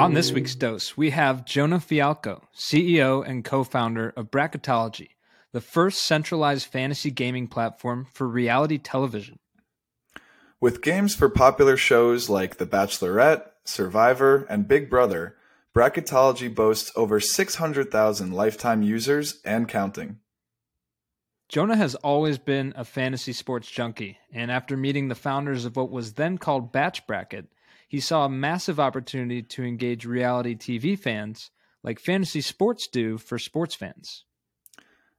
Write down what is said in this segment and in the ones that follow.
On this week's dose, we have Jonah Fialkow, CEO and co founder of Bracketology, the first centralized fantasy gaming platform for reality television. With games for popular shows like The Bachelorette, Survivor, and Big Brother, Bracketology boasts over 600,000 lifetime users and counting. Jonah has always been a fantasy sports junkie, and after meeting the founders of what was then called Bach Bracket, he saw a massive opportunity to engage reality TV fans like fantasy sports do for sports fans.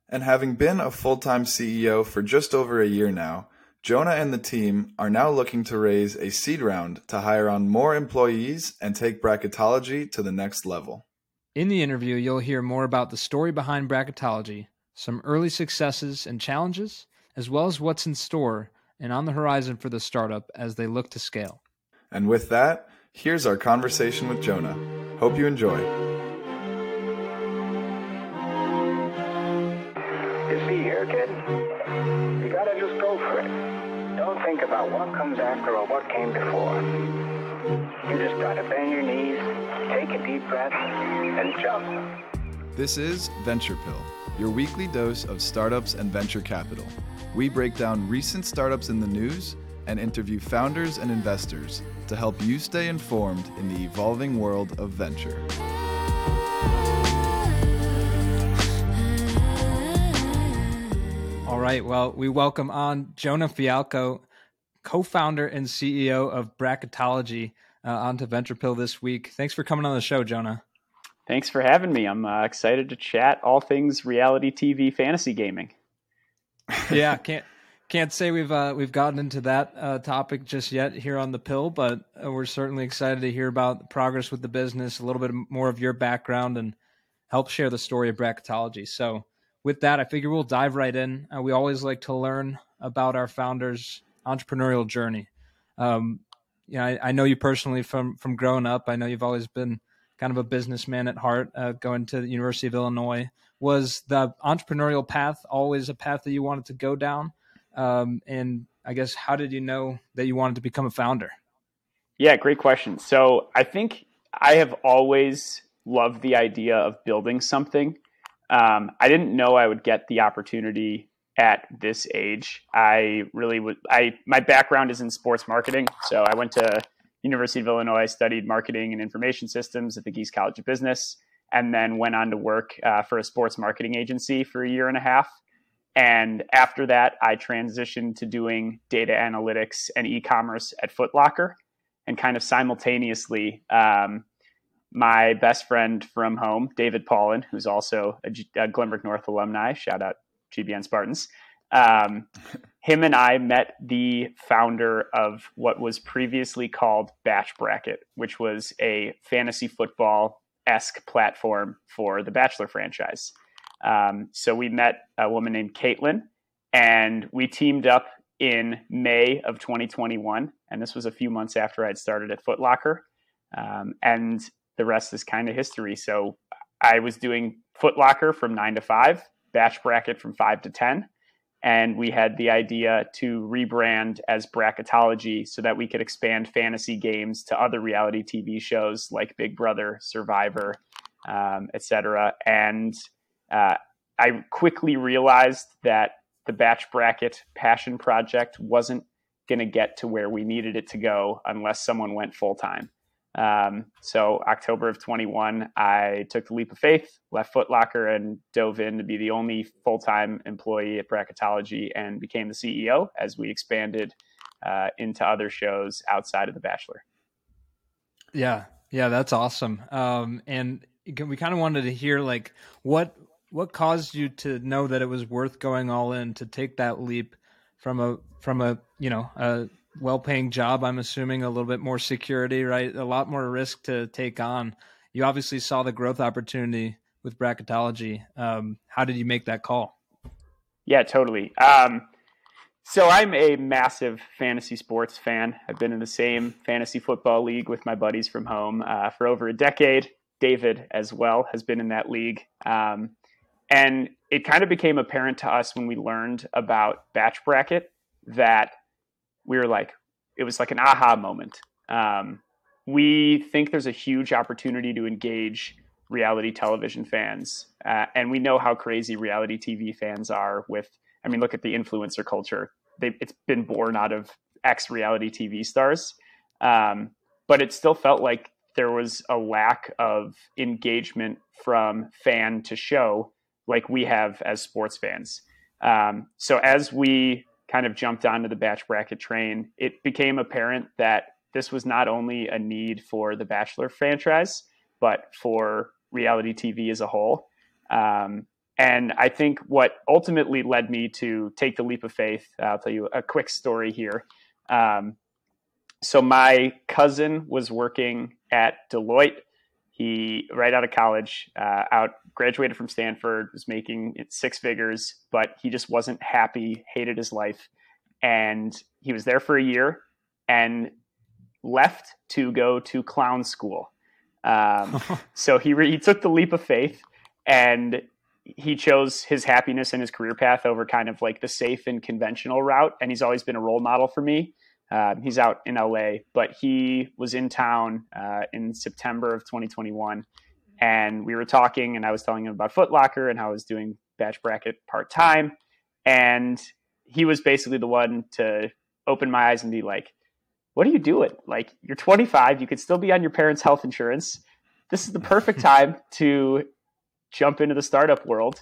And having been a full time CEO for just over a year now, Jonah and the team are now looking to raise a seed round to hire on more employees and take bracketology to the next level. In the interview, you'll hear more about the story behind bracketology, some early successes and challenges, as well as what's in store and on the horizon for the startup as they look to scale. And with that, here's our conversation with Jonah. Hope you enjoy. You see here, kid? You gotta just go for it. Don't think about what comes after or what came before. You just gotta bend your knees, take a deep breath, and jump. This is Venture Pill, your weekly dose of startups and venture capital. We break down recent startups in the news and interview founders and investors to help you stay informed in the evolving world of venture. All right. Well, we welcome on Jonah Fialkow, co founder and CEO of Bracketology, uh, onto Venture Pill this week. Thanks for coming on the show, Jonah. Thanks for having me. I'm uh, excited to chat all things reality TV fantasy gaming. yeah, can't can't say we've uh, we've gotten into that uh, topic just yet here on the pill, but uh, we're certainly excited to hear about progress with the business, a little bit more of your background, and help share the story of bracketology. So, with that, I figure we'll dive right in. Uh, we always like to learn about our founders' entrepreneurial journey. Um, you know, I, I, know you personally from from growing up. I know you've always been kind of a businessman at heart. Uh, going to the University of Illinois, was the entrepreneurial path always a path that you wanted to go down? Um, and I guess how did you know that you wanted to become a founder? Yeah, great question. So I think I have always loved the idea of building something. Um, I didn't know I would get the opportunity at this age. I really would. I my background is in sports marketing, so I went to University of Illinois, studied marketing and information systems at the Gies College of Business, and then went on to work uh, for a sports marketing agency for a year and a half. And after that, I transitioned to doing data analytics and e commerce at Footlocker. And kind of simultaneously, um, my best friend from home, David Paulin, who's also a, G- a Glenbrook North alumni, shout out GBN Spartans, um, him and I met the founder of what was previously called Bach Bracket, which was a fantasy football esque platform for the Bachelor franchise. Um, so we met a woman named Caitlin, and we teamed up in May of 2021. And this was a few months after I'd started at Footlocker. Um, and the rest is kind of history. So I was doing Footlocker from nine to five, Bach Bracket from five to 10. And we had the idea to rebrand as Bracketology so that we could expand fantasy games to other reality TV shows like Big Brother, Survivor, um, etc. And uh, I quickly realized that the Bach Bracket passion project wasn't going to get to where we needed it to go unless someone went full time. Um, so October of 21, I took the leap of faith, left Footlocker, and dove in to be the only full time employee at Bracketology, and became the CEO as we expanded uh, into other shows outside of The Bachelor. Yeah, yeah, that's awesome. Um, and we kind of wanted to hear like what what caused you to know that it was worth going all in to take that leap from a from a you know a well-paying job i'm assuming a little bit more security right? A lot more risk to take on. You obviously saw the growth opportunity with bracketology. Um, how did you make that call? Yeah totally. Um, so i'm a massive fantasy sports fan. I've been in the same fantasy football league with my buddies from home uh, for over a decade. David as well has been in that league. Um, and it kind of became apparent to us when we learned about Bach Bracket that we were like, it was like an aha moment. Um, we think there's a huge opportunity to engage reality television fans, uh, and we know how crazy reality TV fans are. With, I mean, look at the influencer culture. They, it's been born out of ex reality TV stars, um, but it still felt like there was a lack of engagement from fan to show, like we have as sports fans. Um, so as we kind of jumped onto the Bach Bracket train, it became apparent that this was not only a need for the Bachelor franchise, but for reality TV as a whole. Um, and I think what ultimately led me to take the leap of faith, I'll tell you a quick story here. Um, so my cousin was working at Deloitte. He right out of college, uh, out graduated from Stanford, was making six figures, but he just wasn't happy, hated his life, and he was there for a year and left to go to clown school. Um, so he re- he took the leap of faith and he chose his happiness and his career path over kind of like the safe and conventional route. And he's always been a role model for me. Um, he's out in LA, but he was in town uh, in September of 2021. And we were talking, and I was telling him about Footlocker and how I was doing Bach Bracket part time. And he was basically the one to open my eyes and be like, What are you doing? Like, you're 25, you could still be on your parents' health insurance. This is the perfect time to jump into the startup world.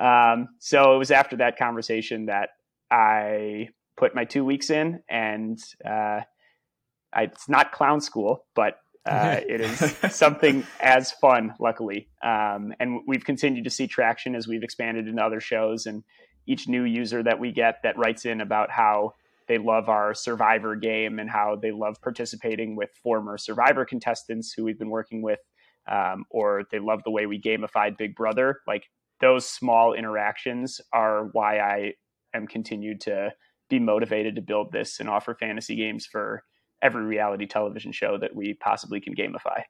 Um, so it was after that conversation that I put my two weeks in, and uh, I, it's not clown school, but uh, it is something as fun, luckily. Um, and we've continued to see traction as we've expanded into other shows, and each new user that we get that writes in about how they love our survivor game and how they love participating with former survivor contestants who we've been working with um, or they love the way we gamified big brother like those small interactions are why i am continued to be motivated to build this and offer fantasy games for every reality television show that we possibly can gamify.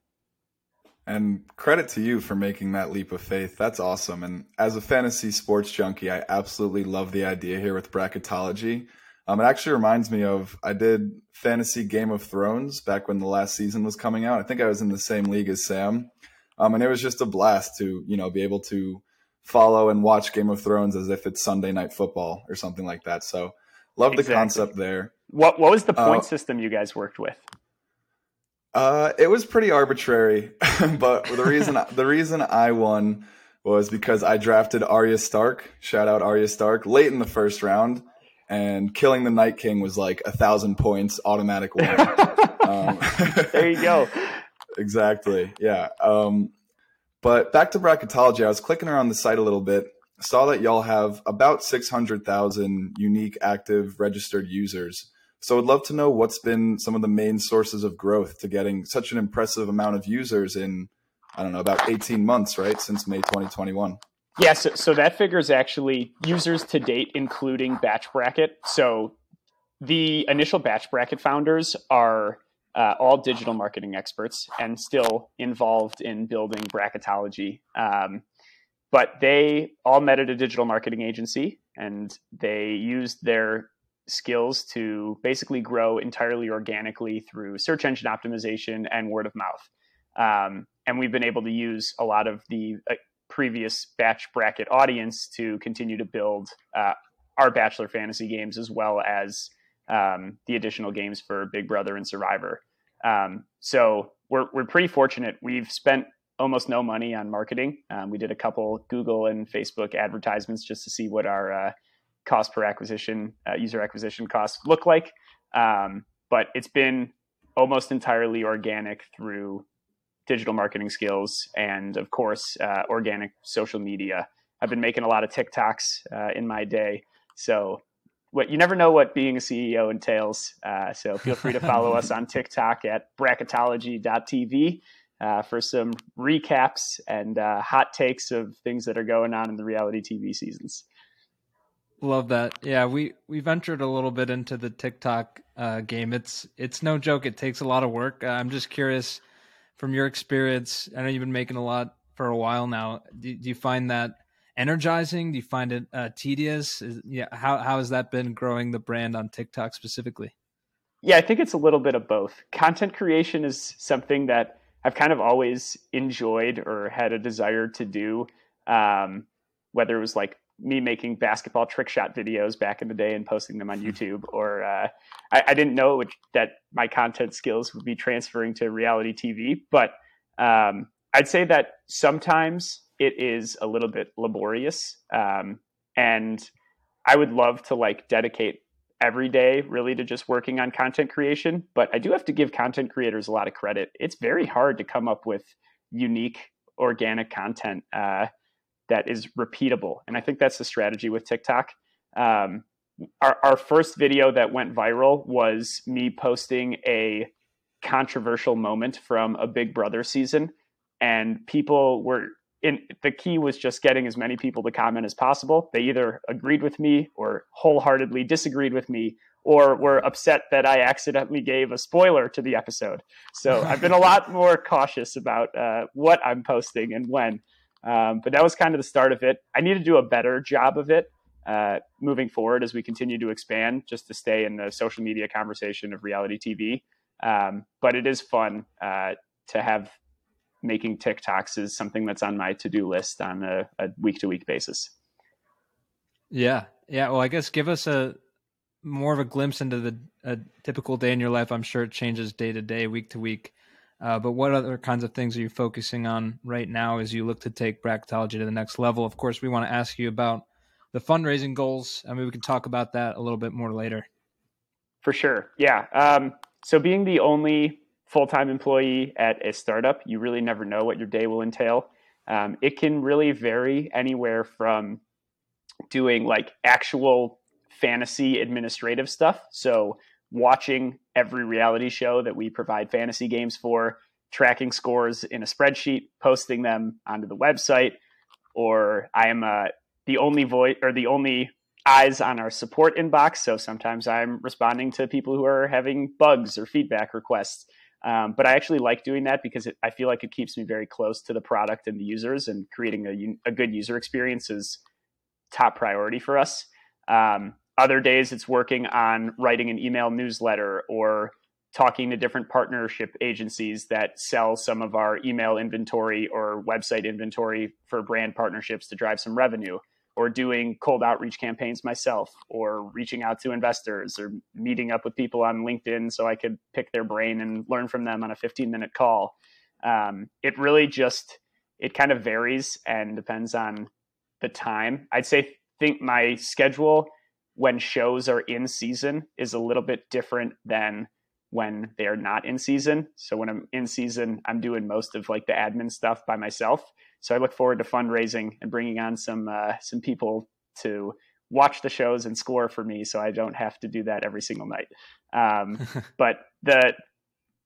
And credit to you for making that leap of faith. That's awesome. And as a fantasy sports junkie, I absolutely love the idea here with bracketology. Um, it actually reminds me of I did fantasy Game of Thrones back when the last season was coming out. I think I was in the same league as Sam, um, and it was just a blast to you know be able to follow and watch Game of Thrones as if it's Sunday night football or something like that. So Love exactly. the concept there. What what was the point uh, system you guys worked with? Uh, it was pretty arbitrary, but the reason the reason I won was because I drafted Arya Stark. Shout out Arya Stark late in the first round, and killing the Night King was like a thousand points automatic win. um, there you go. exactly. Yeah. Um, but back to bracketology, I was clicking around the site a little bit, saw that y'all have about 600,000 unique active registered users. So I'd love to know what's been some of the main sources of growth to getting such an impressive amount of users in, I don't know, about 18 months, right? Since May 2021. Yeah, so, so that figure is actually users to date, including Bach Bracket. So the initial Bach Bracket founders are uh, all digital marketing experts and still involved in building bracketology. Um, but they all met at a digital marketing agency and they used their skills to basically grow entirely organically through search engine optimization and word of mouth. Um, and we've been able to use a lot of the uh, previous Bach Bracket audience to continue to build uh, our Bachelor fantasy games as well as um, the additional games for Big Brother and Survivor. Um, so we're, we're pretty fortunate. We've spent almost no money on marketing. Um, we did a couple Google and Facebook advertisements just to see what our uh, cost per acquisition, uh, user acquisition costs look like. Um, but it's been almost entirely organic through digital marketing skills and, of course, uh, organic social media. I've been making a lot of TikToks uh, in my day, so what you never know what being a CEO entails. Uh, so feel free to follow us on TikTok at bracketology.tv uh, for some recaps and uh, hot takes of things that are going on in the reality TV seasons. Love that. Yeah, we we ventured a little bit into the TikTok uh, game. It's it's no joke. It takes a lot of work. Uh, I'm just curious from your experience. I know you've been making a lot for a while now. Do, do you find that energizing? Do you find it uh, tedious? Is, yeah, how how has that been growing the brand on TikTok specifically? Yeah, I think it's a little bit of both. Content creation is something that I've kind of always enjoyed or had a desire to do. Um, whether it was like me making basketball trick shot videos back in the day and posting them on hmm. YouTube, or uh, I, I, didn't know which, that my content skills would be transferring to reality TV. But um, I'd say that sometimes it is a little bit laborious, um, and I would love to like dedicate every day really to just working on content creation. But I do have to give content creators a lot of credit. It's very hard to come up with unique organic content. Uh, that is repeatable. And I think that's the strategy with TikTok. Um, our, our first video that went viral was me posting a controversial moment from a Big Brother season. And people were in the key was just getting as many people to comment as possible. They either agreed with me or wholeheartedly disagreed with me or were upset that I accidentally gave a spoiler to the episode. So I've been a lot more cautious about uh, what I'm posting and when. Um, but that was kind of the start of it. I need to do a better job of it uh, moving forward as we continue to expand, just to stay in the social media conversation of reality TV. Um, but it is fun uh, to have making TikToks is something that's on my to do list on a week to week basis. Yeah, yeah. Well, I guess give us a more of a glimpse into the a typical day in your life. I'm sure it changes day to day, week to week. Uh, but what other kinds of things are you focusing on right now as you look to take bracketology to the next level? Of course, we want to ask you about the fundraising goals. I mean, we can talk about that a little bit more later. For sure. Yeah. Um, so, being the only full time employee at a startup, you really never know what your day will entail. Um, it can really vary anywhere from doing like actual fantasy administrative stuff. So, watching every reality show that we provide fantasy games for, tracking scores in a spreadsheet, posting them onto the website, or I am uh, the only voice or the only eyes on our support inbox. So sometimes I'm responding to people who are having bugs or feedback requests. Um, but I actually like doing that because it, I feel like it keeps me very close to the product and the users, and creating a, a good user experience is top priority for us. Um, other days, it's working on writing an email newsletter or talking to different partnership agencies that sell some of our email inventory or website inventory for brand partnerships to drive some revenue or doing cold outreach campaigns myself or reaching out to investors or meeting up with people on linkedin so i could pick their brain and learn from them on a 15 minute call um, it really just it kind of varies and depends on the time i'd say think my schedule when shows are in season is a little bit different than when they're not in season. So when I'm in season, I'm doing most of like the admin stuff by myself. So I look forward to fundraising and bringing on some uh, some people to watch the shows and score for me, so I don't have to do that every single night. Um, but the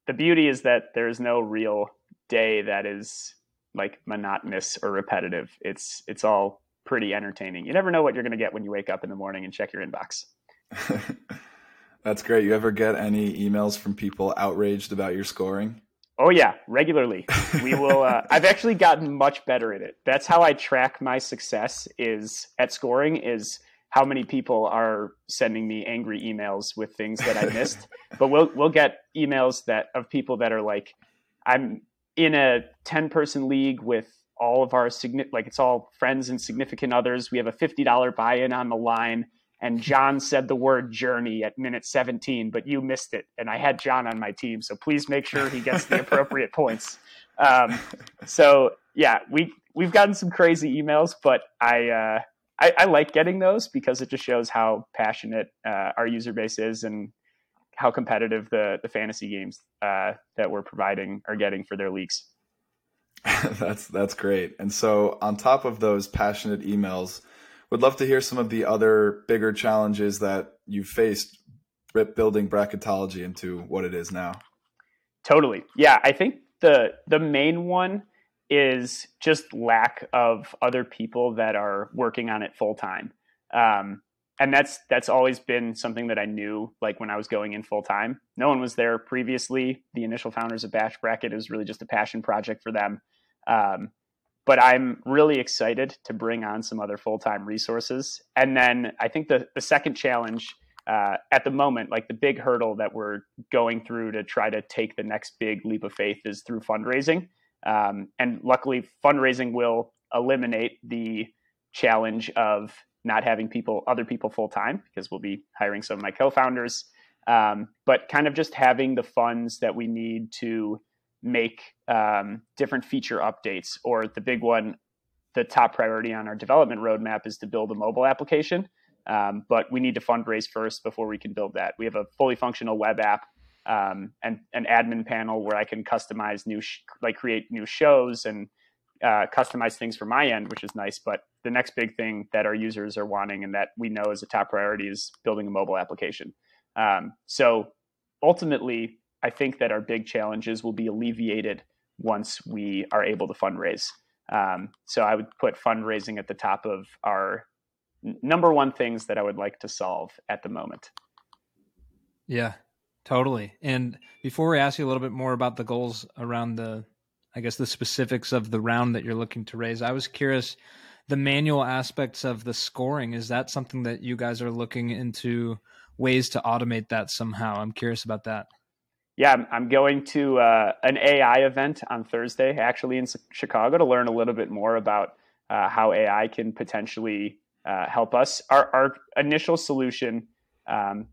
the beauty is that there's no real day that is like monotonous or repetitive. It's it's all pretty entertaining. You never know what you're going to get when you wake up in the morning and check your inbox. That's great. You ever get any emails from people outraged about your scoring? Oh yeah, regularly. We will. Uh, I've actually gotten much better at it. That's how I track my success. Is at scoring is how many people are sending me angry emails with things that I missed. but we'll we'll get emails that of people that are like, I'm in a ten person league with all of our like it's all friends and significant others. We have a fifty dollar buy in on the line, and John said the word journey at minute seventeen, but you missed it, and I had John on my team, so please make sure he gets the appropriate points. Um, so yeah, we we've gotten some crazy emails, but I, uh, I, I like getting those because it just shows how passionate uh, our user base is and how competitive the the fantasy games uh, that we're providing are getting for their leagues. that's that's great. And so on top of those passionate emails, would love to hear some of the other bigger challenges that you've faced building bracketology into what it is now. Totally. Yeah, I think the the main one is just lack of other people that are working on it full time. Um, and that's that's always been something that I knew like when I was going in full time. No one was there previously. The initial founders of Bach Bracket is really just a passion project for them. Um, but I'm really excited to bring on some other full time resources. And then I think the the second challenge uh, at the moment, like the big hurdle that we're going through to try to take the next big leap of faith is through fundraising. Um, and luckily, fundraising will eliminate the challenge of not having people, other people full time, because we'll be hiring some of my co founders. Um, but kind of just having the funds that we need to make um, different feature updates, or the big one, the top priority on our development roadmap is to build a mobile application. Um, but we need to fundraise first before we can build that. We have a fully functional web app um, and an admin panel where I can customize new, sh- like create new shows and uh, customize things for my end, which is nice. But the next big thing that our users are wanting and that we know is a top priority is building a mobile application. Um, so ultimately, I think that our big challenges will be alleviated once we are able to fundraise. Um, so I would put fundraising at the top of our number one things that I would like to solve at the moment. Yeah, totally. And before we ask you a little bit more about the goals around the, I guess, the specifics of the round that you're looking to raise, I was curious the manual aspects of the scoring. Is that something that you guys are looking into ways to automate that somehow? I'm curious about that. Yeah, I'm going to uh, an AI event on Thursday, actually in Chicago, to learn a little bit more about uh, how AI can potentially uh, help us. Our, our initial solution um,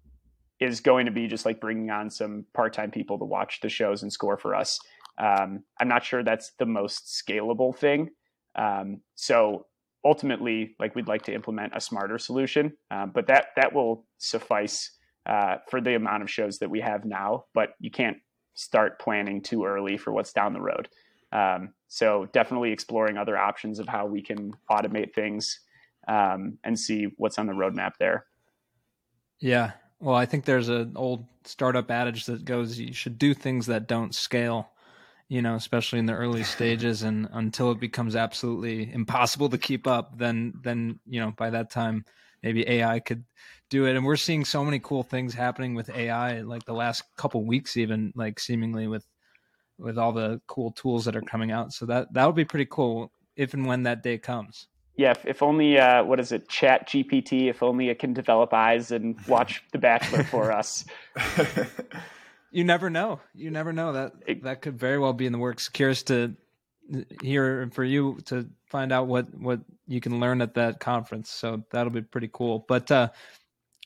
is going to be just like bringing on some part-time people to watch the shows and score for us. Um, I'm not sure that's the most scalable thing. Um, so ultimately, like we'd like to implement a smarter solution, um, but that that will suffice uh, for the amount of shows that we have now. But you can't start planning too early for what's down the road. Um, so definitely exploring other options of how we can automate things um, and see what's on the roadmap there. Yeah. Well, I think there's an old startup adage that goes, you should do things that don't scale, you know, especially in the early stages. And until it becomes absolutely impossible to keep up, then, then, you know, by that time, maybe AI could do it. And we're seeing so many cool things happening with AI, like the last couple weeks, even like seemingly with, with all the cool tools that are coming out. So that, that would be pretty cool if and when that day comes yeah, if, if only uh, what is it, Chat GPT? If only it can develop eyes and watch The Bachelor for us. you never know. You never know that that could very well be in the works. Curious to hear for you to find out what what you can learn at that conference. So that'll be pretty cool. But uh,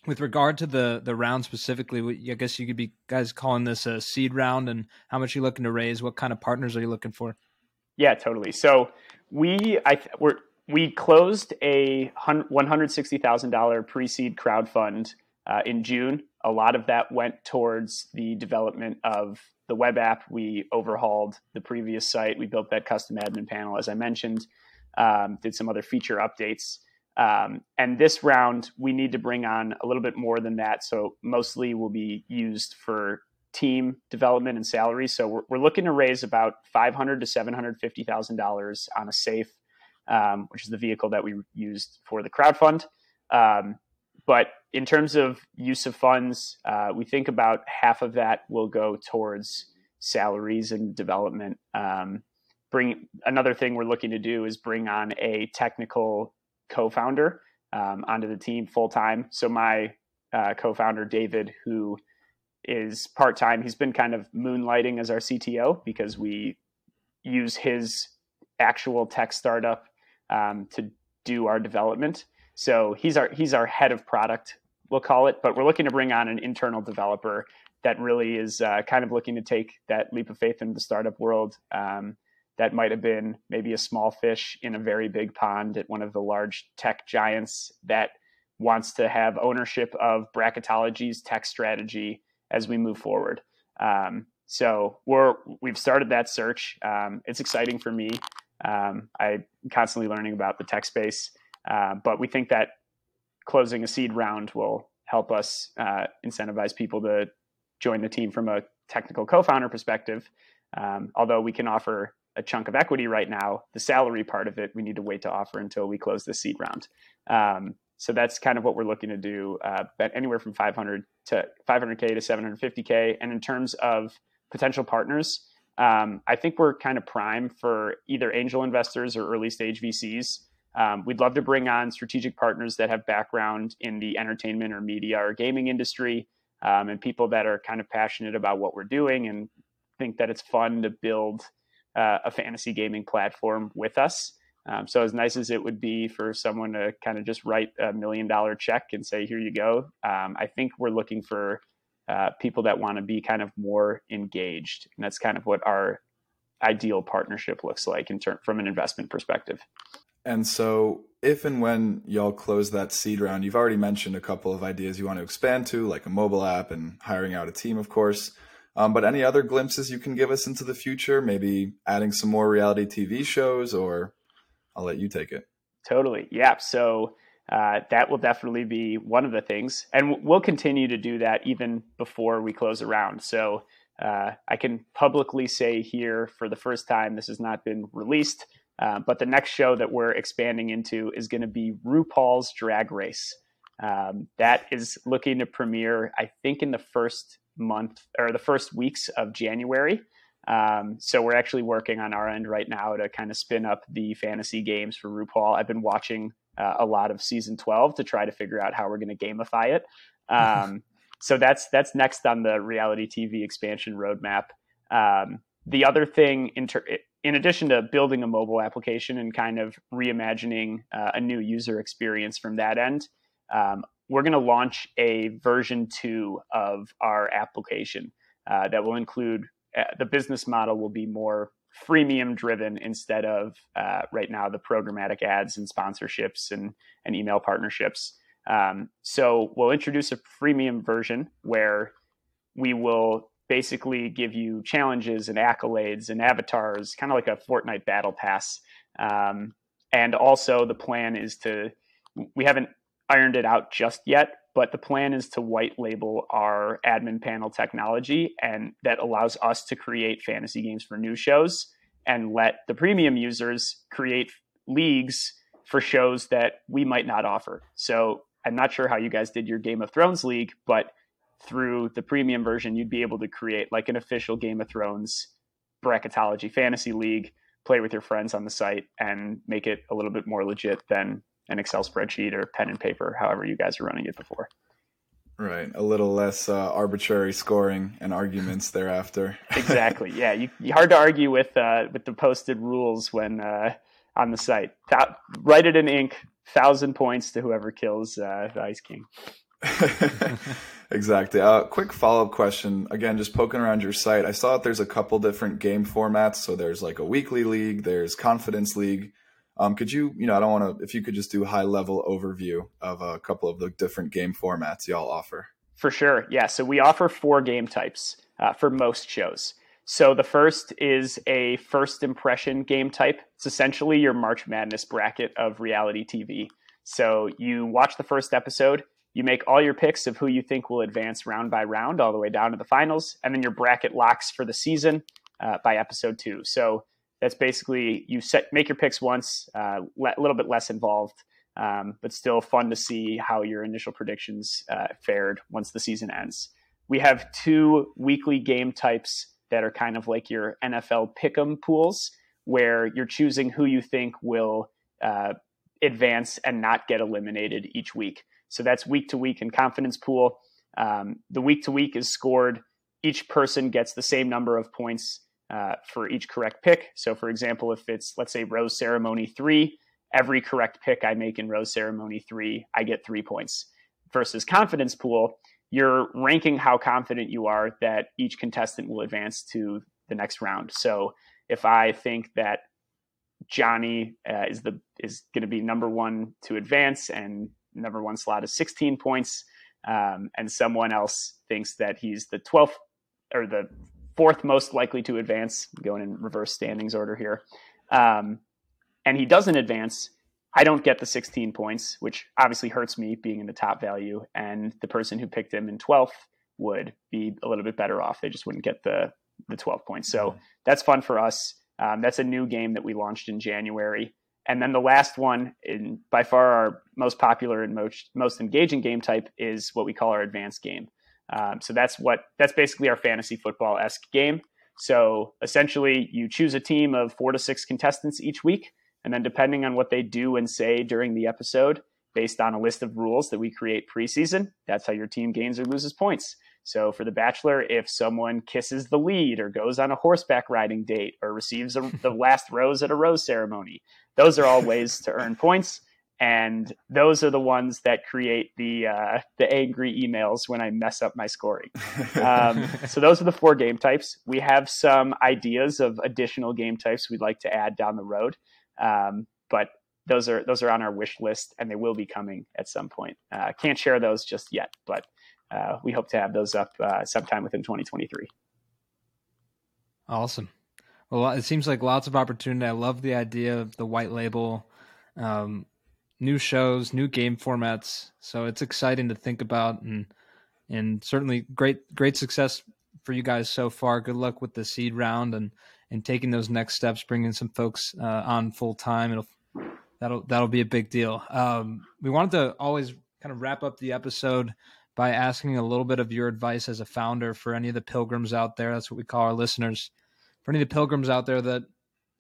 with regard to the the round specifically, I guess you could be guys calling this a seed round. And how much you looking to raise? What kind of partners are you looking for? Yeah, totally. So we I we're we closed a $160,000 pre-seed crowd fund uh, in June. A lot of that went towards the development of the web app. We overhauled the previous site. We built that custom admin panel, as I mentioned, um, did some other feature updates. Um, and this round, we need to bring on a little bit more than that. So mostly will be used for team development and salary. So we're, we're looking to raise about five hundred to seven hundred fifty thousand dollars on a safe um, which is the vehicle that we used for the crowd fund. Um, but in terms of use of funds, uh, we think about half of that will go towards salaries and development. Um, bring another thing we're looking to do is bring on a technical co-founder um, onto the team full time. So my uh, co-founder David, who is part time, he's been kind of moonlighting as our CTO because we use his actual tech startup um, to do our development. So he's our he's our head of product, we'll call it. But we're looking to bring on an internal developer that really is uh, kind of looking to take that leap of faith into the startup world. Um, that might have been maybe a small fish in a very big pond at one of the large tech giants that wants to have ownership of bracketology's tech strategy as we move forward. Um, so we're we've started that search. Um, it's exciting for me. Um, I'm constantly learning about the tech space, uh, but we think that closing a seed round will help us uh, incentivize people to join the team from a technical co-founder perspective. Um, although we can offer a chunk of equity right now, the salary part of it we need to wait to offer until we close the seed round. Um, so that's kind of what we're looking to do. Uh, anywhere from 500 to 500k to 750k, and in terms of potential partners, um, I think we're kind of prime for either angel investors or early stage VCs. Um, we'd love to bring on strategic partners that have background in the entertainment or media or gaming industry, um, and people that are kind of passionate about what we're doing and think that it's fun to build uh, a fantasy gaming platform with us. Um, so as nice as it would be for someone to kind of just write a million dollar check and say, "Here you go," um, I think we're looking for uh, people that want to be kind of more engaged, and that's kind of what our ideal partnership looks like in from an investment perspective. And so, if and when y'all close that seed round, you've already mentioned a couple of ideas you want to expand to, like a mobile app and hiring out a team, of course. Um, but any other glimpses you can give us into the future? Maybe adding some more reality TV shows or I'll let you take it. Totally. Yeah. So uh, that will definitely be one of the things. And we'll continue to do that even before we close around. So uh, I can publicly say here for the first time, this has not been released, uh, but the next show that we're expanding into is going to be RuPaul's Drag Race. Um, that is looking to premiere, I think, in the first month or the first weeks of January. Um, so we're actually working on our end right now to kind of spin up the fantasy games for RuPaul. I've been watching uh, a lot of season 12 to try to figure out how we're going to gamify it. Um, so that's that's next on the reality TV expansion roadmap. Um, the other thing, in, ter- in addition to building a mobile application and kind of reimagining uh, a new user experience from that end, um, we're going to launch a version two of our application uh, that will include uh, the business model will be more freemium driven instead of uh, right now the programmatic ads and sponsorships and, and email partnerships. Um, so we'll introduce a freemium version where we will basically give you challenges and accolades and avatars, kind of like a Fortnite battle pass. Um, and also the plan is to we haven't ironed it out just yet, but the plan is to white label our admin panel technology and that allows us to create fantasy games for new shows and let the premium users create leagues for shows that we might not offer. So I'm not sure how you guys did your Game of Thrones league, but through the premium version, you'd be able to create like an official Game of Thrones bracketology fantasy league, play with your friends on the site, and make it a little bit more legit than an Excel spreadsheet or pen and paper, however you guys are running it before. Right, a little less uh, arbitrary scoring and arguments thereafter. exactly. Yeah, you, you, hard to argue with uh, with the posted rules when uh, on the site. Th- write it in ink. Thousand points to whoever kills uh, the Ice King. exactly. Uh, quick follow up question. Again, just poking around your site, I saw that there's a couple different game formats. So there's like a weekly league, there's confidence league, um, could you, you know, I don't want to, if you could just do a high level overview of a couple of the different game formats y'all offer. For sure. Yeah. So we offer four game types uh, for most shows. So the first is a first impression game type. It's essentially your March Madness bracket of reality TV. So you watch the first episode, you make all your picks of who you think will advance round by round all the way down to the finals, and then your bracket locks for the season uh, by episode two. So that's basically you set make your picks once, uh, a little bit less involved, um, but still fun to see how your initial predictions uh, fared once the season ends. We have two weekly game types that are kind of like your NFL pick'em pools, where you're choosing who you think will uh, advance and not get eliminated each week. So that's week to week in confidence pool. Um, the week to week is scored. Each person gets the same number of points uh, for each correct pick. So, for example, if it's, let's say, Rose Ceremony three, every correct pick I make in Rose Ceremony three, I get three points. Versus Confidence Pool, you're ranking how confident you are that each contestant will advance to the next round. So, if I think that Johnny uh, is the is going to be number one to advance, and number one slot is 16 points, um, and someone else thinks that he's the 12th or the fourth most likely to advance, going in reverse standings order here. Um, and he doesn't advance, I don't get the 16 points, which obviously hurts me being in the top value. And the person who picked him in 12th would be a little bit better off. They just wouldn't get the, the 12 points. So mm-hmm. that's fun for us. Um, that's a new game that we launched in January. And then the last one, in by far our most popular and most, most engaging game type, is what we call our advanced game. Um, so that's what that's basically our fantasy football esque game. So essentially, you choose a team of four to six contestants each week. And then, depending on what they do and say during the episode, based on a list of rules that we create preseason, that's how your team gains or loses points. So for The Bachelor, if someone kisses the lead or goes on a horseback riding date or receives a, the last rose at a rose ceremony, those are all ways to earn points. And those are the ones that create the uh, the angry emails when I mess up my scoring. Um, so those are the four game types. We have some ideas of additional game types we'd like to add down the road, um, but those are those are on our wish list and they will be coming at some point. Uh, can't share those just yet, but uh, we hope to have those up uh, sometime within 2023. Awesome. Well, it seems like lots of opportunity. I love the idea of the white label, um, new shows, new game formats. So it's exciting to think about, and and certainly great great success for you guys so far. Good luck with the seed round and and taking those next steps, bringing some folks uh, on full time. It'll that'll that'll be a big deal. Um, we wanted to always kind of wrap up the episode by asking a little bit of your advice as a founder for any of the pilgrims out there. That's what we call our listeners. For any of the pilgrims out there that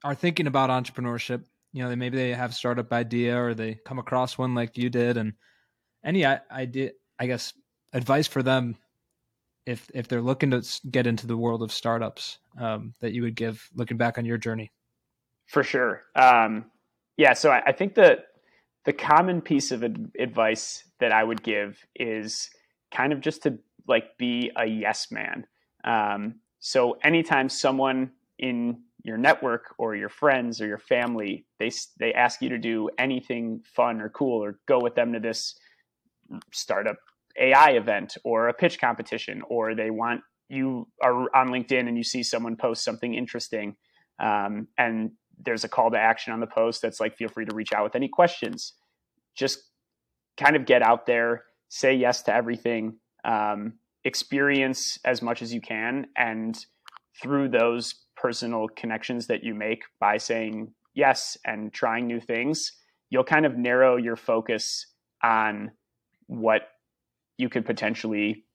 are thinking about entrepreneurship, you know, they, maybe they have a startup idea or they come across one like you did, and any idea, I guess, advice for them if if they're looking to get into the world of startups um, that you would give looking back on your journey. For sure, um, yeah. So I, I think that the common piece of advice that I would give is kind of just to like be a yes man. Um, so anytime someone in your network or your friends or your family they they ask you to do anything fun or cool or go with them to this startup AI event or a pitch competition or they want you are on LinkedIn and you see someone post something interesting um, and there's a call to action on the post that's like feel free to reach out with any questions. Just kind of get out there say yes to everything um, experience as much as you can and through those personal connections that you make by saying yes and trying new things you'll kind of narrow your focus on what you could potentially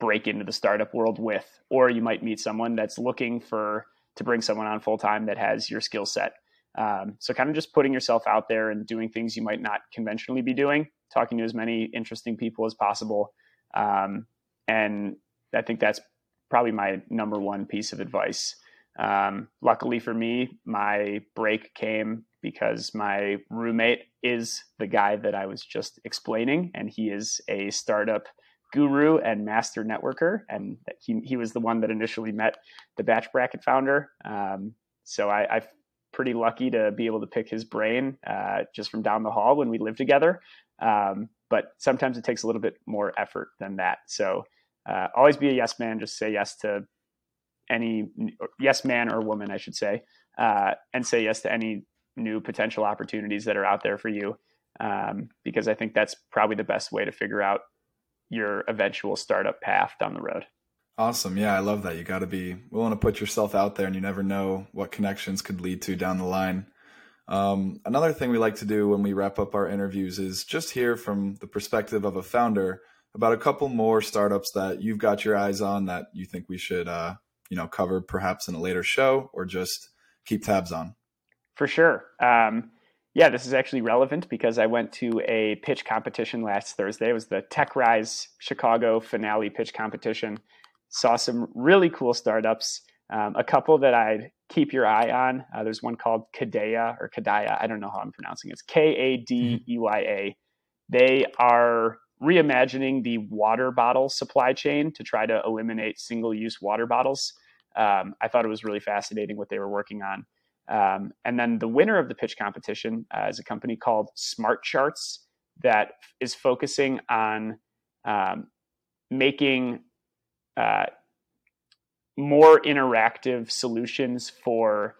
break into the startup world with or you might meet someone that's looking for to bring someone on full time that has your skill set um, so kind of just putting yourself out there and doing things you might not conventionally be doing talking to as many interesting people as possible. Um, and I think that's probably my number one piece of advice. Um, luckily for me, my break came because my roommate is the guy that I was just explaining, and he is a startup guru and master networker. And he, he was the one that initially met the Bach Bracket founder. Um, so I, I'm pretty lucky to be able to pick his brain uh, just from down the hall when we live together. Um, but sometimes it takes a little bit more effort than that. So uh, always be a yes man. Just say yes to any yes man or woman, I should say, uh, and say yes to any new potential opportunities that are out there for you. Um, because I think that's probably the best way to figure out your eventual startup path down the road. Awesome. Yeah, I love that. You got to be willing to put yourself out there and you never know what connections could lead to down the line. Um, another thing we like to do when we wrap up our interviews is just hear from the perspective of a founder about a couple more startups that you've got your eyes on that you think we should, uh, you know, cover perhaps in a later show or just keep tabs on. For sure. Um, yeah, this is actually relevant because I went to a pitch competition last Thursday. It was the TechRise Chicago finale pitch competition. Saw some really cool startups. Um, a couple that I'd keep your eye on. Uh, there's one called Kadeya or Kadaya. I don't know how I'm pronouncing it. It's K A D E Y A. They are reimagining the water bottle supply chain to try to eliminate single use water bottles. Um, I thought it was really fascinating what they were working on. Um, and then the winner of the pitch competition uh, is a company called Smart Charts that is focusing on um, making uh, more interactive solutions for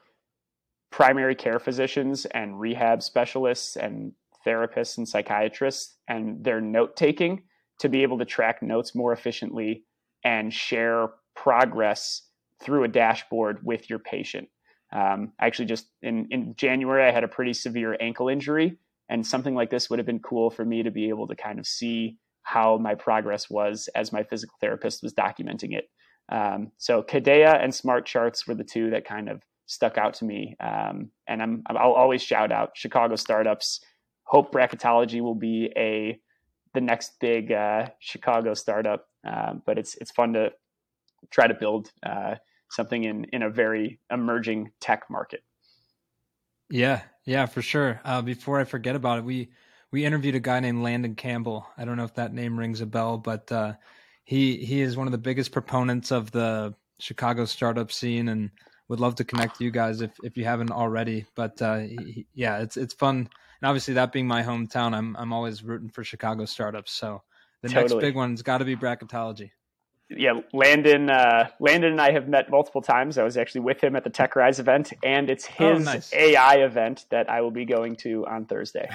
primary care physicians and rehab specialists and therapists and psychiatrists and their note taking to be able to track notes more efficiently and share progress through a dashboard with your patient. Um, actually, just in, in January, I had a pretty severe ankle injury, and something like this would have been cool for me to be able to kind of see how my progress was as my physical therapist was documenting it. Um, so Kadeya and Smart Charts were the two that kind of stuck out to me. Um, and I'm I'll always shout out Chicago startups. Hope bracketology will be a the next big uh, Chicago startup. Um, but it's it's fun to try to build uh, something in in a very emerging tech market. Yeah, yeah, for sure. Uh, before I forget about it, we we interviewed a guy named Landon Campbell. I don't know if that name rings a bell, but uh, he he is one of the biggest proponents of the Chicago startup scene, and would love to connect you guys if if you haven't already. But uh, he, yeah, it's it's fun, and obviously that being my hometown, I'm I'm always rooting for Chicago startups. So the totally. next big one's got to be bracketology yeah, Landon, uh, Landon and I have met multiple times. I was actually with him at the Tech Rise event, and it's oh, his oh, nice. AI event that I will be going to on Thursday.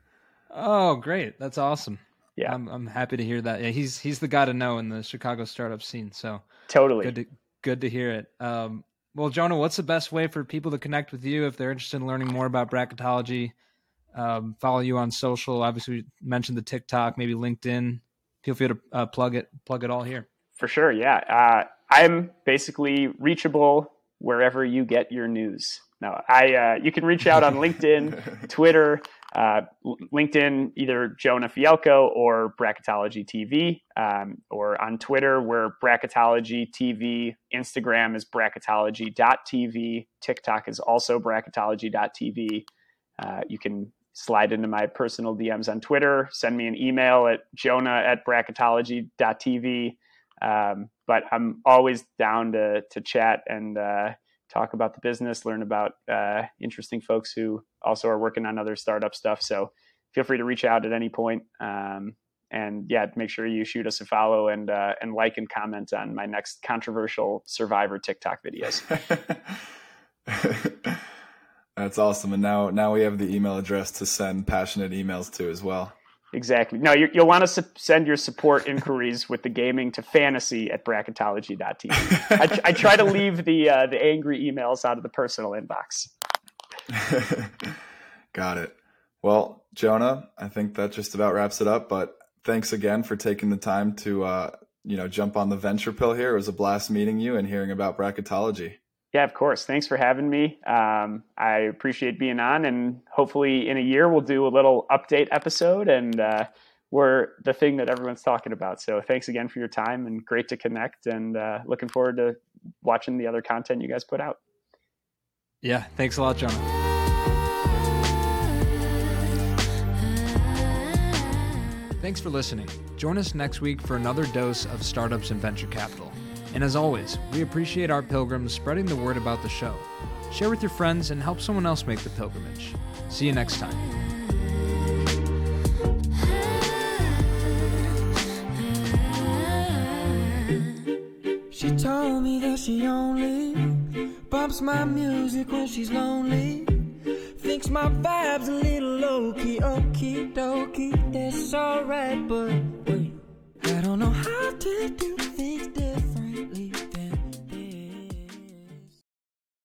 oh, great! That's awesome. Yeah, I'm, I'm happy to hear that. Yeah, he's he's the guy to know in the Chicago startup scene. So totally good to good to hear it. Um, well, Jonah, what's the best way for people to connect with you if they're interested in learning more about bracketology? Um, follow you on social. Obviously, we mentioned the TikTok, maybe LinkedIn. Feel free to uh, plug it plug it all here. For sure, yeah. Uh, I'm basically reachable wherever you get your news. No, I uh, you can reach out on LinkedIn, Twitter, uh, LinkedIn, either Jonah Fialkow or Bracketology TV, um, or on Twitter, we're Bracketology TV. Instagram is bracketology.tv. TikTok is also bracketology.tv. Uh, you can slide into my personal DMs on Twitter, send me an email at jonah at bracketology.tv. Um, but I'm always down to to chat and uh, talk about the business, learn about uh, interesting folks who also are working on other startup stuff. So feel free to reach out at any point. Um, and yeah, make sure you shoot us a follow and uh, and like and comment on my next controversial Survivor TikTok videos. That's awesome. And now now we have the email address to send passionate emails to as well. Exactly. No, you, will want to su- send your support inquiries with the gaming to fantasy at bracketology.tv. I, I try to leave the uh, the angry emails out of the personal inbox. Got it. Well, Jonah, I think that just about wraps it up. But thanks again for taking the time to uh, you know jump on the venture pill here. It was a blast meeting you and hearing about bracketology. Yeah, of course. Thanks for having me. Um, I appreciate being on, and hopefully in a year we'll do a little update episode, and uh, we're the thing that everyone's talking about. So thanks again for your time, and great to connect, and uh, looking forward to watching the other content you guys put out. Yeah, thanks a lot, John. Thanks for listening. Join us next week for another dose of startups and venture capital. And as always, we appreciate our pilgrims spreading the word about the show. Share with your friends and help someone else make the pilgrimage. See you next time. She told me that she only bumps my music when she's lonely. Thinks my vibe's a little low key, okie dokie, that's alright, but wait, I don't know how to do